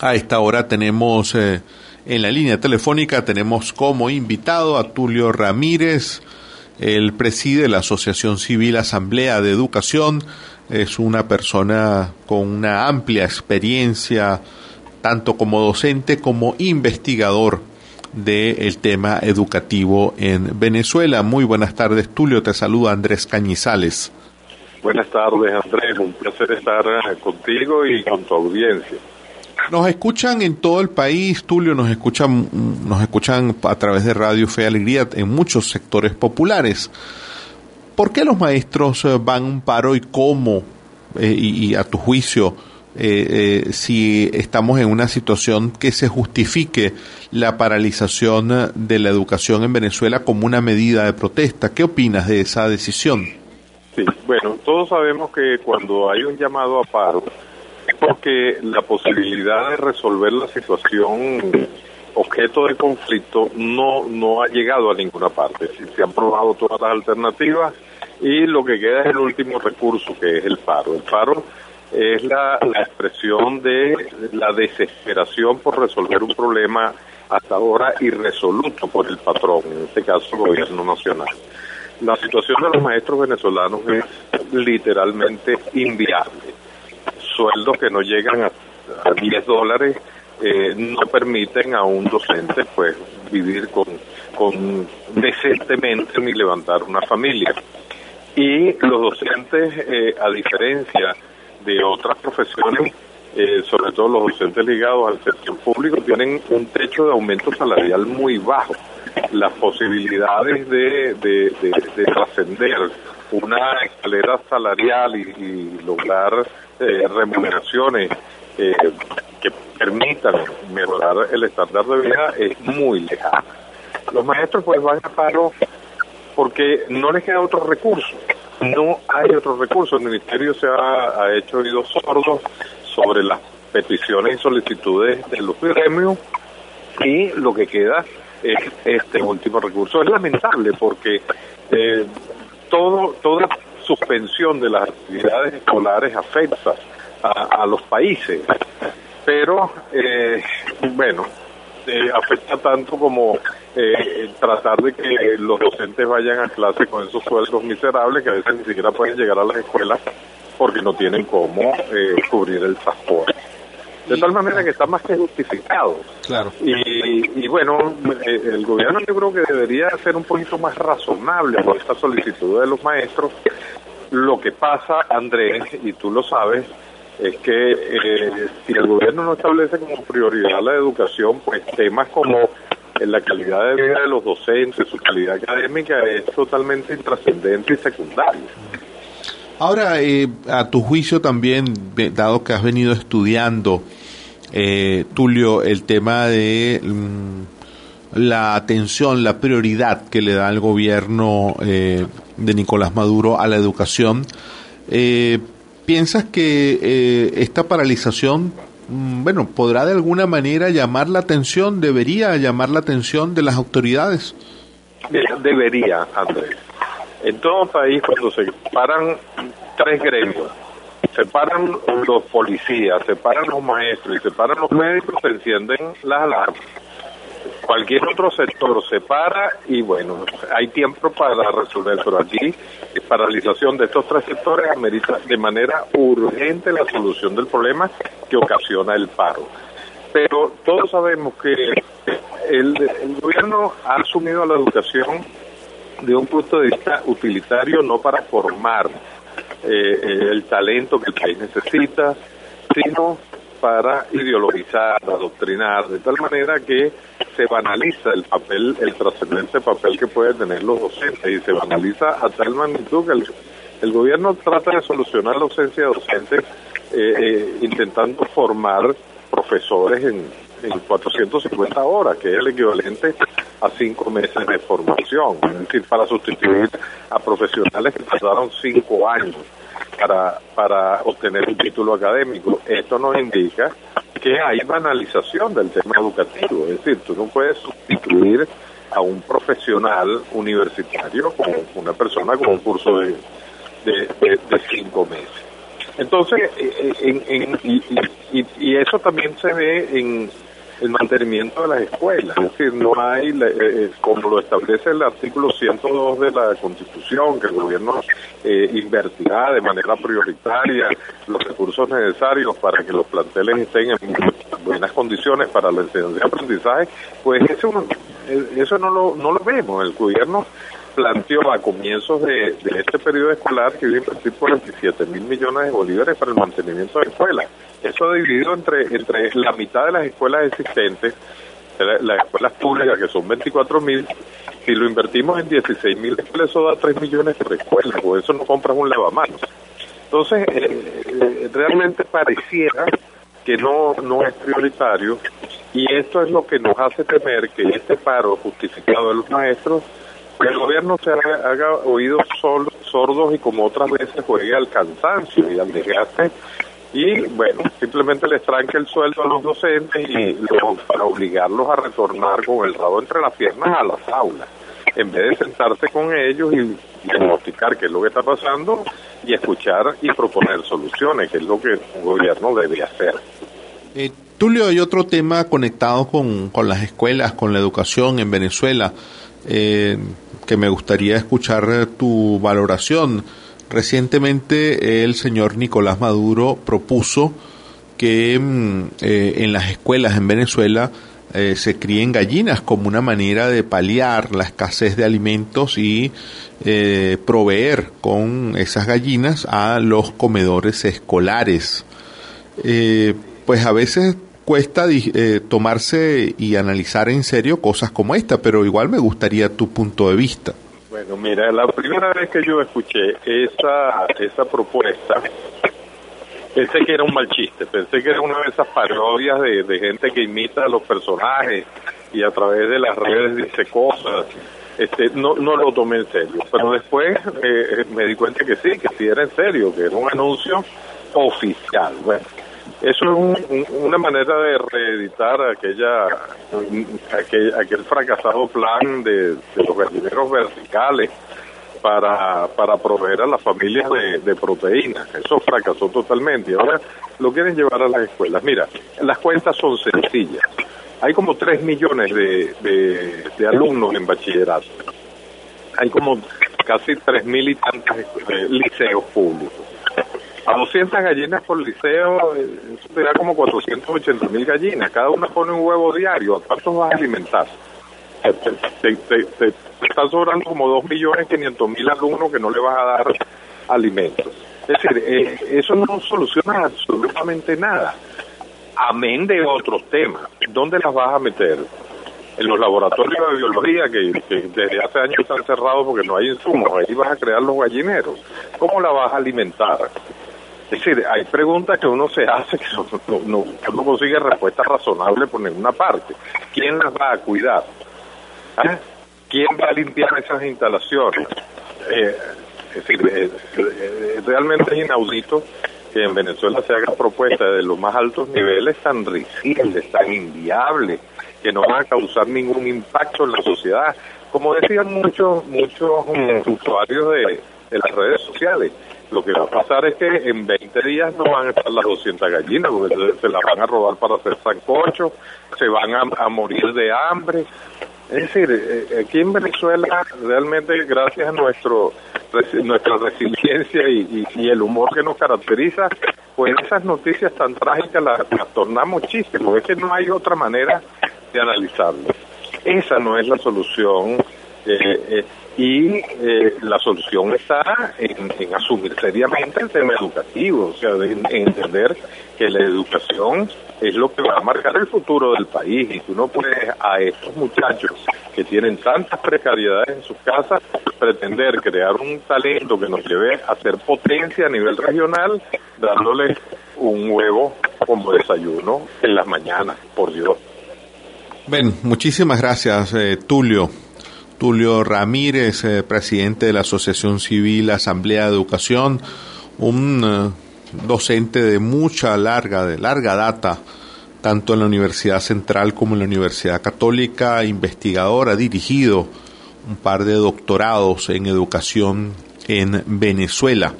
A esta hora tenemos eh, en la línea telefónica, tenemos como invitado a Tulio Ramírez, el preside la Asociación Civil Asamblea de Educación. Es una persona con una amplia experiencia, tanto como docente como investigador del tema educativo en Venezuela. Muy buenas tardes, Tulio. Te saluda Andrés Cañizales. Buenas tardes, Andrés. Un placer estar eh, contigo y con tu audiencia. Nos escuchan en todo el país, Tulio, nos escuchan, nos escuchan a través de Radio Fe Alegría en muchos sectores populares. ¿Por qué los maestros eh, van a un paro y cómo, eh, y, a tu juicio, eh, si estamos en una situación que se justifique la paralización de la educación en Venezuela como una medida de protesta? ¿Qué opinas de esa decisión? Sí, bueno, todos sabemos que cuando hay un llamado a paro, porque la posibilidad de resolver la situación objeto de conflicto no, no ha llegado a ninguna parte. Se han probado todas las alternativas y lo que queda es el último recurso, que es el paro. El paro es la, la expresión de la desesperación por resolver un problema hasta ahora irresoluto por el patrón, en este caso el gobierno nacional. La situación de los maestros venezolanos es literalmente inviable sueldos que no llegan a, 10 dólares eh, no permiten a un docente pues vivir con, con decentemente ni levantar una familia. Y los docentes, eh, a diferencia de otras profesiones, eh, sobre todo los docentes ligados al sector público, tienen un techo de aumento salarial muy bajo. Las posibilidades de, de, de, trascender una escalera salarial y lograr eh, remuneraciones eh, que permitan mejorar el estándar de vida es muy lejana. Los maestros pues van a paro porque no les queda otro recurso, no hay otro recurso. El ministerio se ha, hecho oídos sordos sobre las peticiones y solicitudes de los gremios y lo que queda es este último recurso. Es lamentable porque eh, todo, toda suspensión de las actividades escolares afecta a, los países, pero eh, bueno, eh, afecta tanto como eh, tratar de que los docentes vayan a clase con esos sueldos miserables que a veces ni siquiera pueden llegar a las escuelas porque no tienen cómo cubrir el transporte. De tal manera que está más que justificado. Claro. Y, y bueno, el gobierno yo creo que debería ser un poquito más razonable por esta solicitud de los maestros lo que pasa, Andrés, y tú lo sabes, es que eh, si el gobierno no establece como prioridad la educación, pues temas como la calidad de vida de los docentes, su calidad académica es totalmente intrascendente y secundaria. Ahora, eh, a tu juicio también, dado que has venido estudiando, eh, Tulio, el tema de mm, la atención, la prioridad que le da el gobierno eh, de Nicolás Maduro a la educación. Eh, ¿Piensas que eh, esta paralización, mm, bueno, podrá de alguna manera llamar la atención, debería llamar la atención de las autoridades? Debería, Andrés. En todo país, cuando se paran tres gremios, se paran los policías, se paran los maestros y se paran los médicos, se encienden las alarmas cualquier otro sector se para y bueno, hay tiempo para resolver, pero aquí paralización de estos tres sectores amerita de manera urgente la solución del problema que ocasiona el paro. Pero todos sabemos que el, gobierno ha asumido la educación de un punto de vista utilitario, no para formar eh, el talento que el país necesita, sino para ideologizar, adoctrinar, de tal manera que se banaliza el papel, el trascendente papel que pueden tener los docentes y se banaliza a tal magnitud que el, gobierno trata de solucionar la ausencia de docentes eh, eh, intentando formar profesores en, en 450 horas, que es el equivalente a cinco meses de formación, es decir, para sustituir a profesionales que pasaron cinco años para, para obtener un título académico. Esto nos indica que hay banalización del tema educativo, es decir, tú no puedes sustituir a un profesional universitario como una persona con un curso de, de, cinco meses. Entonces, en, y, eso también se ve en el mantenimiento de las escuelas. Es decir, no hay, eh, eh, como lo establece el artículo 102 de la Constitución, que el gobierno eh, invertirá de manera prioritaria los recursos necesarios para que los planteles estén en buenas condiciones para la enseñanza y aprendizaje, pues eso, eso no, lo, no lo vemos. El gobierno planteó a comienzos de, este periodo escolar que iba a invertir 47 mil millones de bolívares para el mantenimiento de escuelas. Eso dividido entre, entre la mitad de las escuelas existentes, las escuelas públicas que son 24 mil, si lo invertimos en 16 mil escuelas, eso da 3 millones por escuela, por eso no compras un lavamanos. Entonces, eh, eh, realmente pareciera que no, no es prioritario y esto es lo que nos hace temer que este paro justificado de los maestros el gobierno se haga, oídos sordos y como otras veces juegue al cansancio y al desgaste y bueno, simplemente les tranque el sueldo a los docentes y para obligarlos a retornar con el rabo entre las piernas a las aulas, en vez de sentarse con ellos y diagnosticar qué es lo que está pasando y escuchar y proponer soluciones, que es lo que un gobierno debe hacer. Eh, Tulio, hay otro tema conectado con, con las escuelas, con la educación en Venezuela. Eh, que me gustaría escuchar tu valoración. Recientemente el señor Nicolás Maduro propuso que mm, eh, en las escuelas en Venezuela eh, se críen gallinas como una manera de paliar la escasez de alimentos y eh, proveer con esas gallinas a los comedores escolares. pues a veces cuesta eh, tomarse y analizar en serio cosas como esta, pero igual me gustaría tu punto de vista. Bueno, mira, la primera vez que yo escuché esa, esa propuesta, pensé que era un mal chiste, pensé que era una de esas parodias de, gente que imita a los personajes y a través de las redes dice cosas. Este, no, no lo tomé en serio, pero después eh, me di cuenta que sí, que sí era en serio, que era un anuncio oficial. Bueno, eso es una manera de reeditar aquella, aquel, fracasado plan de, los gallineros verticales para, para proveer a las familias de, proteínas. Eso fracasó totalmente. Ahora lo quieren llevar a las escuelas. Mira, las cuentas son sencillas. Hay como 3 millones de, de, alumnos en bachillerato. Hay como casi 3 mil y tantos eh, liceos públicos a 200 gallinas por liceo, eh, eso te da como 480 mil gallinas. Cada una pone un huevo diario. ¿A cuántos vas a alimentar? Te, te, están sobrando como 2 millones 500 mil alumnos que no le vas a dar alimentos. Es decir, eh, eso no soluciona absolutamente nada. Amén de otros temas. ¿Dónde las vas a meter? En los laboratorios de biología que desde hace años están cerrados porque no hay insumos. Ahí vas a crear los gallineros. ¿Cómo la vas a alimentar? Es decir, hay preguntas que uno se hace que no, no, consigue respuesta razonable por ninguna parte. ¿Quién las va a cuidar? ¿Ah? ¿Quién va a limpiar esas instalaciones? Eh, es decir, realmente es inaudito que en Venezuela se hagan propuestas de los más altos niveles tan risibles, tan inviables, que no van a causar ningún impacto en la sociedad. Como decían muchos muchos usuarios de las redes sociales, lo que va a pasar es que en 20 días no van a estar las 200 gallinas, porque se, las van a robar para hacer sancocho, se van a, morir de hambre. Es decir, eh, aquí en Venezuela, realmente gracias a nuestro nuestra resiliencia y, el humor que nos caracteriza, pues esas noticias tan trágicas las, tornamos chistes, porque es que no hay otra manera de analizarlo. Esa no es la solución. Eh, y eh, la solución está en, asumir seriamente el tema educativo, o sea, en, entender que la educación es lo que va a marcar el futuro del país y tú no puedes a estos muchachos que tienen tantas precariedades en sus casas pretender crear un talento que nos lleve a ser potencia a nivel regional dándoles un huevo como desayuno en las mañanas, por Dios. Ben, muchísimas gracias, eh, Tulio. Tulio Ramírez, eh, presidente de la Asociación Civil Asamblea de Educación, un eh, docente de mucha larga, de larga data, tanto en la Universidad Central como en la Universidad Católica, investigador, ha dirigido un par de doctorados en educación en Venezuela.